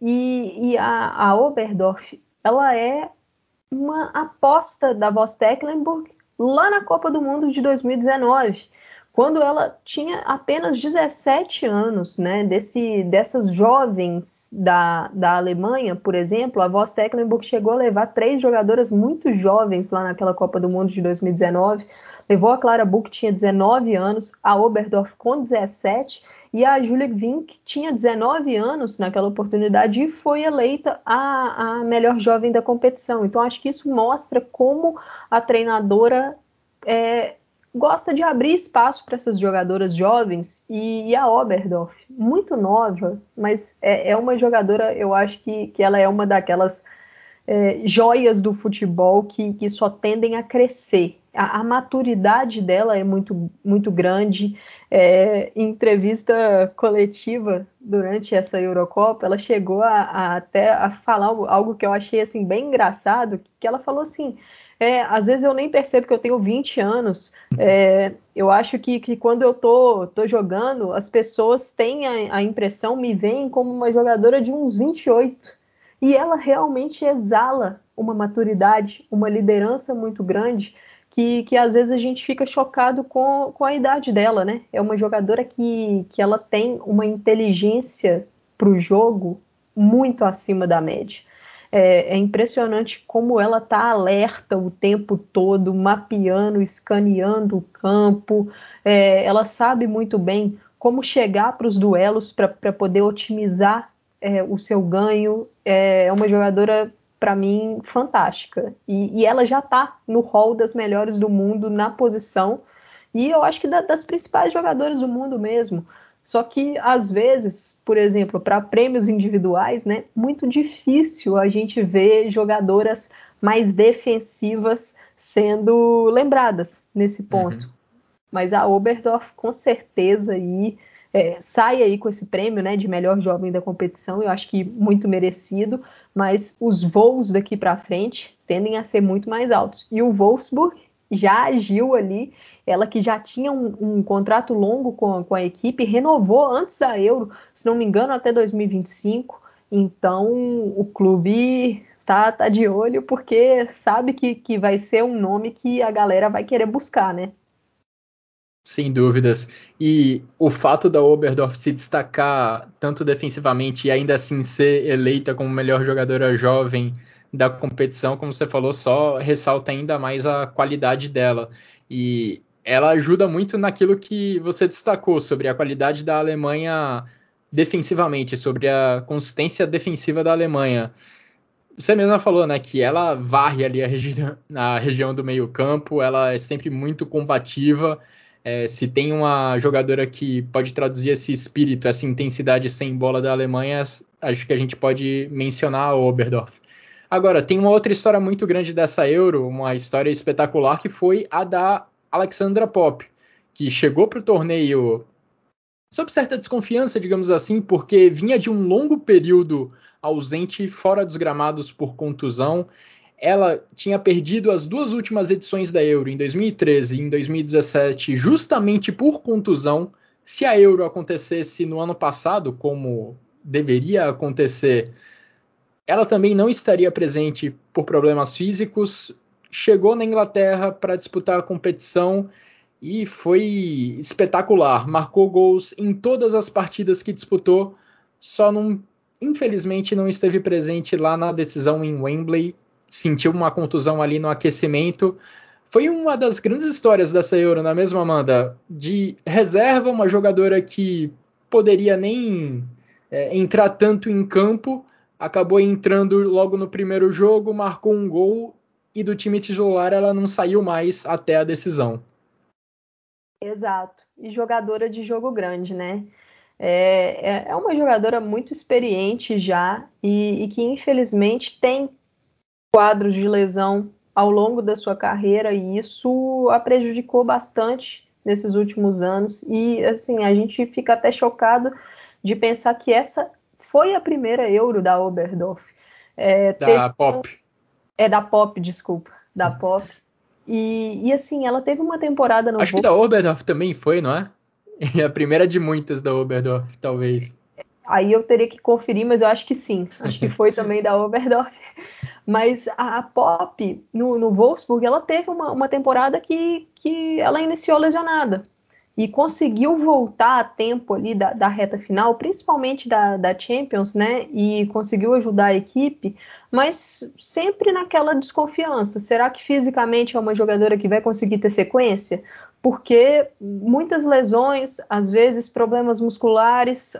E, e a, a, Oberdorf, ela é uma aposta da Voss Tecklenburg lá na Copa do Mundo de 2019, quando ela tinha apenas 17 anos, né? Desse, dessas jovens da, da Alemanha, por exemplo, a Voss Tecklenburg chegou a levar três jogadoras muito jovens lá naquela Copa do Mundo de 2019 Levou a Clara que tinha 19 anos, a Oberdorf com 17 e a Julia Vink tinha 19 anos naquela oportunidade e foi eleita a, a melhor jovem da competição. Então acho que isso mostra como a treinadora é, gosta de abrir espaço para essas jogadoras jovens e, e, a Oberdorf, muito nova, mas é, é, uma jogadora, eu acho que, que ela é uma daquelas é, joias do futebol que, que só tendem a crescer. A, a maturidade dela é muito, muito grande. É, em entrevista coletiva durante essa Eurocopa, ela chegou a, a, até a falar algo que eu achei assim bem engraçado, que ela falou assim é, às vezes eu nem percebo que eu tenho 20 anos. É, eu acho que, que quando eu tô, tô jogando, as pessoas têm a, a impressão, me veem como uma jogadora de uns 28. E ela realmente exala uma maturidade, uma liderança muito grande, que, que às vezes a gente fica chocado com, com a idade dela, né? É uma jogadora que, que ela tem uma inteligência para o jogo muito acima da média. É, é impressionante como ela está alerta o tempo todo, mapeando, escaneando o campo. É, ela sabe muito bem como chegar para os duelos para poder otimizar é, o seu ganho. É, é uma jogadora, para mim, fantástica. E, e ela já está no hall das melhores do mundo na posição. E eu acho que da, das principais jogadoras do mundo mesmo. Só que, às vezes, por exemplo, para prêmios individuais, né, muito difícil a gente ver jogadoras mais defensivas sendo lembradas nesse ponto. Uhum. Mas a Oberdorf, com certeza, aí, é, sai aí com esse prêmio né, de melhor jovem da competição, eu acho que muito merecido, mas os voos daqui para frente tendem a ser muito mais altos. E o Wolfsburg já agiu ali ela que já tinha um, um contrato longo com, com, a equipe, renovou antes da Euro, se não me engano, até 2025. Então o clube tá, tá de olho porque sabe que, que vai ser um nome que a galera vai querer buscar, né? Sem dúvidas. E o fato da Oberdorf se destacar tanto defensivamente e ainda assim ser eleita como melhor jogadora jovem da competição, como você falou, só ressalta ainda mais a qualidade dela. E ela ajuda muito naquilo que você destacou sobre a qualidade da Alemanha defensivamente, sobre a consistência defensiva da Alemanha. Você mesma falou, né, que ela varre ali a regi na região do meio-campo, ela é sempre muito combativa. É, se tem uma jogadora que pode traduzir esse espírito, essa intensidade sem bola da Alemanha, acho que a gente pode mencionar a Oberdorf. Agora, tem uma outra história muito grande dessa Euro, uma história espetacular, que foi a da Alexandra Pop, que chegou para o torneio sob certa desconfiança, digamos assim, porque vinha de um longo período ausente fora dos gramados por contusão. Ela tinha perdido as duas últimas edições da Euro, em 2013 e em 2017, justamente por contusão. Se a Euro acontecesse no ano passado, como deveria acontecer, ela também não estaria presente por problemas físicos chegou na Inglaterra para disputar a competição e foi espetacular. Marcou gols em todas as partidas que disputou, só não, infelizmente não esteve presente lá na decisão em Wembley. Sentiu uma contusão ali no aquecimento. Foi uma das grandes histórias dessa Euro, na é mesma Amanda, de reserva, uma jogadora que poderia nem é, entrar tanto em campo, acabou entrando logo no primeiro jogo, marcou um gol e do time titular ela não saiu mais até a decisão. Exato. E jogadora de jogo grande, né? É, é, é uma jogadora muito experiente já e, e que infelizmente tem quadros de lesão ao longo da sua carreira e isso a prejudicou bastante nesses últimos anos. E assim, a gente fica até chocado de pensar que essa foi a primeira Euro da Oberdorf. É, da Pop. É da Pop, desculpa. Da Pop. E, e assim, ela teve uma temporada no. Acho que da Oberdorf também foi, não é? É a primeira de muitas da Oberdorf, talvez. Aí eu teria que conferir, mas eu acho que sim. Acho que foi também da Oberdorf. Mas a, a Pop, no, no Wolfsburg, ela teve uma, uma temporada que, que ela iniciou lesionada e conseguiu voltar a tempo ali da, da reta final, principalmente da, da, Champions, né? E conseguiu ajudar a equipe, mas sempre naquela desconfiança. Será que fisicamente é uma jogadora que vai conseguir ter sequência? Porque muitas lesões, às vezes problemas musculares,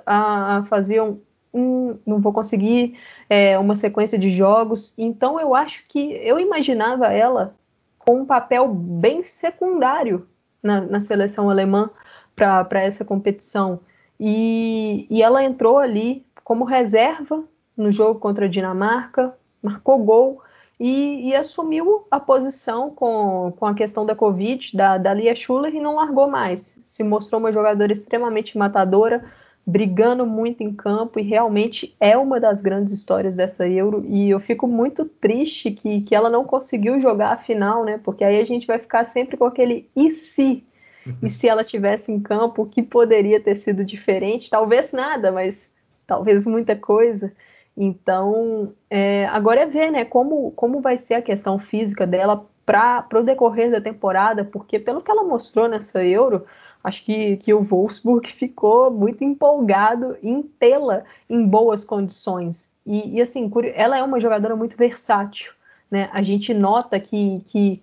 faziam hum, não vou conseguir é, uma sequência de jogos. Então eu acho que eu imaginava ela com um papel bem secundário na, na seleção alemã para essa competição. E, e ela entrou ali como reserva no jogo contra a Dinamarca, marcou gol e, e, assumiu a posição com, com a questão da Covid, da, da Lia Schuller, e não largou mais. Se mostrou uma jogadora extremamente matadora, brigando muito em campo, e realmente é uma das grandes histórias dessa Euro. E eu fico muito triste que, que ela não conseguiu jogar a final, né? Porque aí a gente vai ficar sempre com aquele e se? E se ela tivesse em campo, o que poderia ter sido diferente? Talvez nada, mas talvez muita coisa. Então, é, agora é ver né, como, como vai ser a questão física dela para o decorrer da temporada, porque pelo que ela mostrou nessa Euro, acho que, que o Wolfsburg ficou muito empolgado em tê-la em boas condições. E, e, assim, ela é uma jogadora muito versátil. Né? A gente nota que, que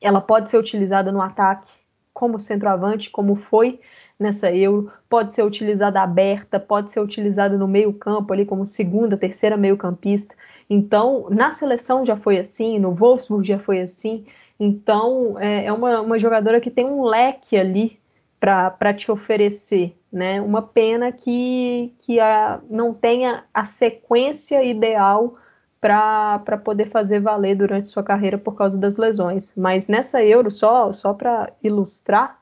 ela pode ser utilizada no ataque como centroavante, como foi nessa Euro, pode ser utilizada aberta, pode ser utilizada no meio campo ali como segunda, terceira meio campista. Então, na seleção já foi assim, no Wolfsburg já foi assim. Então, é, é uma, uma jogadora que tem um leque ali para te oferecer, né? Uma pena que, que a, não tenha a sequência ideal para poder fazer valer durante sua carreira por causa das lesões. Mas nessa Euro, só, só para ilustrar,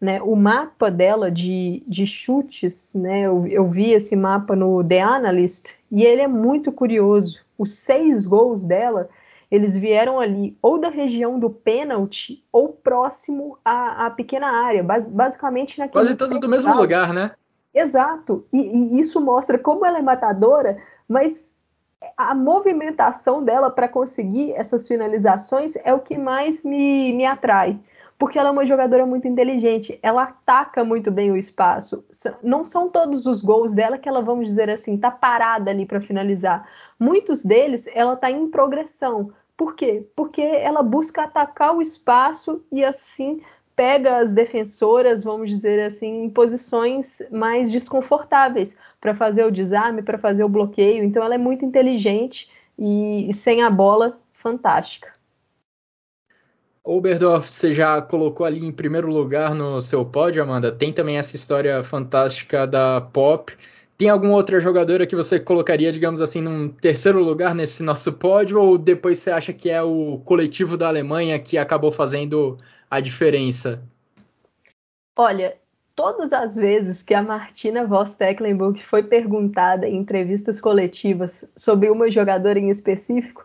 né, o mapa dela de, de chutes, né, eu, eu, vi esse mapa no The Analyst e ele é muito curioso. Os seis gols dela, eles vieram ali ou da região do pênalti ou próximo à, à pequena área, basicamente naquele. Quase todos do mesmo lugar, né? Exato. E, e isso mostra como ela é matadora, mas a movimentação dela para conseguir essas finalizações é o que mais me, me atrai porque ela é uma jogadora muito inteligente, ela ataca muito bem o espaço. Não são todos os gols dela que ela, vamos dizer assim, tá parada ali para finalizar. Muitos deles ela tá em progressão. Por quê? Porque ela busca atacar o espaço e assim pega as defensoras, vamos dizer assim, em posições mais desconfortáveis para fazer o desarme, para fazer o bloqueio. Então ela é muito inteligente e, e sem a bola, fantástica. Oberdorf, você já colocou ali em primeiro lugar no seu pódio, Amanda. Tem também essa história fantástica da Pop. Tem alguma outra jogadora que você colocaria, digamos assim, num terceiro lugar nesse nosso pódio? Ou depois você acha que é o coletivo da Alemanha que acabou fazendo a diferença? Olha, todas as vezes que a Martina Voss Tecklenburg foi perguntada em entrevistas coletivas sobre uma jogadora em específico,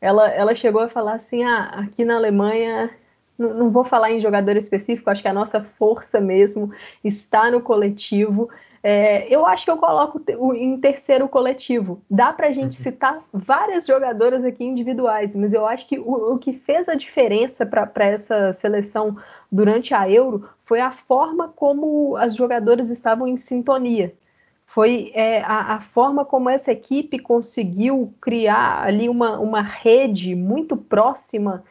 ela, ela chegou a falar assim: ah, aqui na Alemanha, não, vou falar em jogador específico, acho que a nossa força mesmo está no coletivo. É, eu acho que eu coloco em terceiro coletivo. Dá para a gente uhum. citar várias jogadoras aqui individuais, mas eu acho que o, o que fez a diferença para essa seleção durante a Euro foi a forma como as jogadoras estavam em sintonia foi é, a, a, forma como essa equipe conseguiu criar ali uma, uma rede muito próxima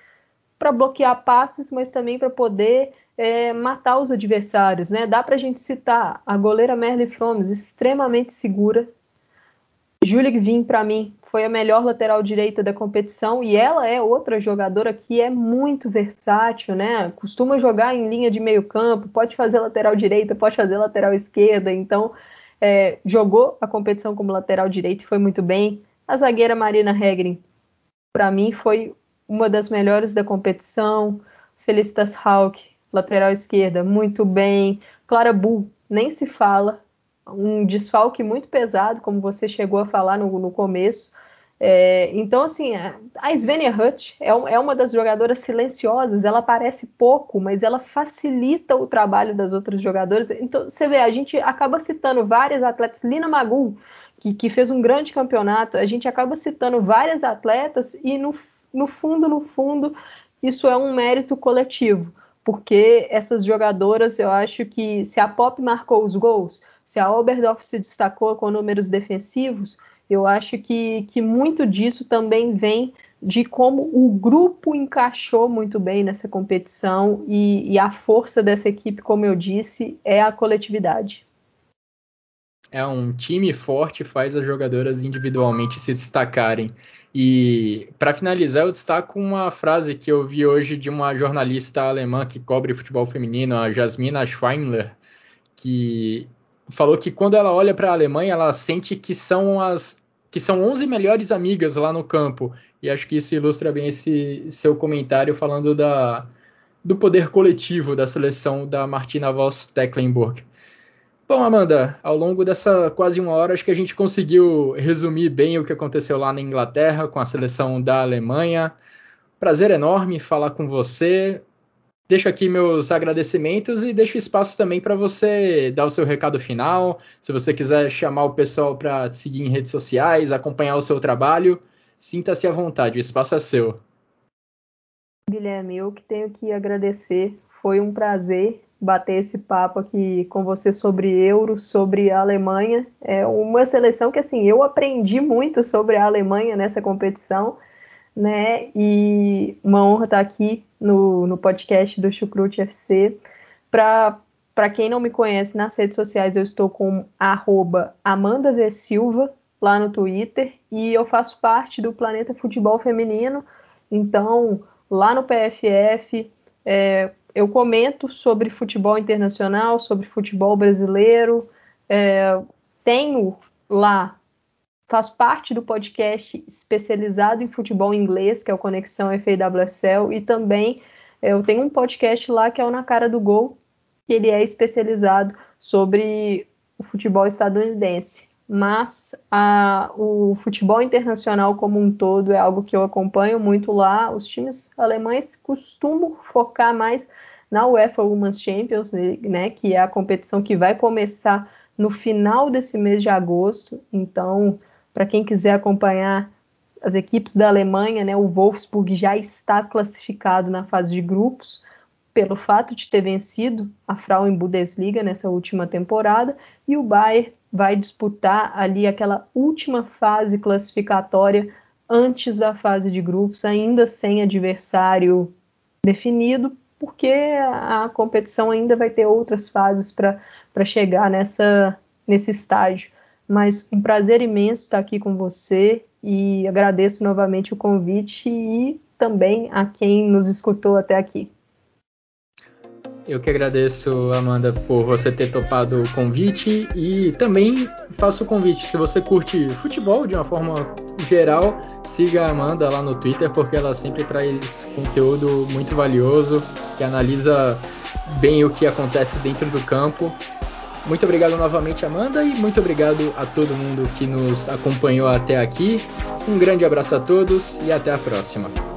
para bloquear passes, mas também para poder é, matar os adversários. Né? Dá para a gente citar a goleira Merle Fromes, extremamente segura. Julie Gvin, para mim, foi a melhor lateral direita da competição e ela é outra jogadora que é muito versátil, né? Costuma jogar em linha de meio campo, pode fazer lateral direita, pode fazer lateral esquerda, então é, jogou a competição como lateral direito e foi muito bem. A zagueira Marina Hegrin, para mim, foi uma das melhores da competição. Felicitas Hauck, lateral esquerda, muito bem. Clara Bull, nem se fala. Um desfalque muito pesado, como você chegou a falar no, no começo. É, então, assim, a Svenja Hutt é, é, uma das jogadoras silenciosas, ela aparece pouco, mas ela facilita o trabalho das outras jogadoras. Então, você vê, a gente acaba citando várias atletas, Lina Magul, que, que fez um grande campeonato, a gente acaba citando várias atletas e, no, no fundo, no fundo, isso é um mérito coletivo, porque essas jogadoras, eu acho que se a Pop marcou os gols, se a Oberdorf se destacou com números defensivos, eu acho que, que muito disso também vem de como o grupo encaixou muito bem nessa competição e, e, a força dessa equipe, como eu disse, é a coletividade. É um time forte faz as jogadoras individualmente se destacarem. E para finalizar, eu destaco uma frase que eu vi hoje de uma jornalista alemã que cobre futebol feminino, a Jasmina Schweinler, que falou que quando ela olha para a Alemanha, ela sente que são as que são 11 melhores amigas lá no campo. E acho que isso ilustra bem esse seu comentário falando da, do poder coletivo da seleção da Martina Voss Tecklenburg. Bom, Amanda, ao longo dessa quase uma hora, acho que a gente conseguiu resumir bem o que aconteceu lá na Inglaterra com a seleção da Alemanha. Prazer enorme falar com você. Deixo aqui meus agradecimentos e deixo espaço também para você dar o seu recado final. Se você quiser chamar o pessoal para seguir em redes sociais, acompanhar o seu trabalho, sinta-se à vontade, o espaço é seu. Guilherme, eu que tenho que agradecer. Foi um prazer bater esse papo aqui com você sobre Euro, sobre a Alemanha. É uma seleção que assim eu aprendi muito sobre a Alemanha nessa competição, né? E uma honra estar aqui no, no podcast do Chucrute FC. Para quem não me conhece nas redes sociais, eu estou com arroba Amanda v. Silva lá no Twitter e eu faço parte do Planeta Futebol Feminino. Então, lá no PFF, é, eu comento sobre futebol internacional, sobre futebol brasileiro. É, tenho lá, faço parte do podcast especializado em futebol inglês, que é o Conexão FAWSL, e também é, eu tenho um podcast lá que é o Na Cara do Gol, que ele é especializado sobre o futebol estadunidense mas a, o futebol internacional como um todo é algo que eu acompanho muito lá. Os times alemães costumam focar mais na UEFA Women's Champions League, né, que é a competição que vai começar no final desse mês de agosto. Então, para quem quiser acompanhar as equipes da Alemanha, né, o Wolfsburg já está classificado na fase de grupos pelo fato de ter vencido a Frauen Bundesliga nessa última temporada e o Bayern vai disputar ali aquela última fase classificatória antes da fase de grupos, ainda sem adversário definido, porque a competição ainda vai ter outras fases para chegar nessa, nesse estágio. Mas um prazer imenso estar aqui com você e agradeço novamente o convite e também a quem nos escutou até aqui. Eu que agradeço, Amanda, por você ter topado o convite e também faço o convite, se você curte futebol de uma forma geral, siga a Amanda lá no Twitter, porque ela sempre traz conteúdo muito valioso, que analisa bem o que acontece dentro do campo. Muito obrigado novamente, Amanda, e muito obrigado a todo mundo que nos acompanhou até aqui. Um grande abraço a todos e até a próxima.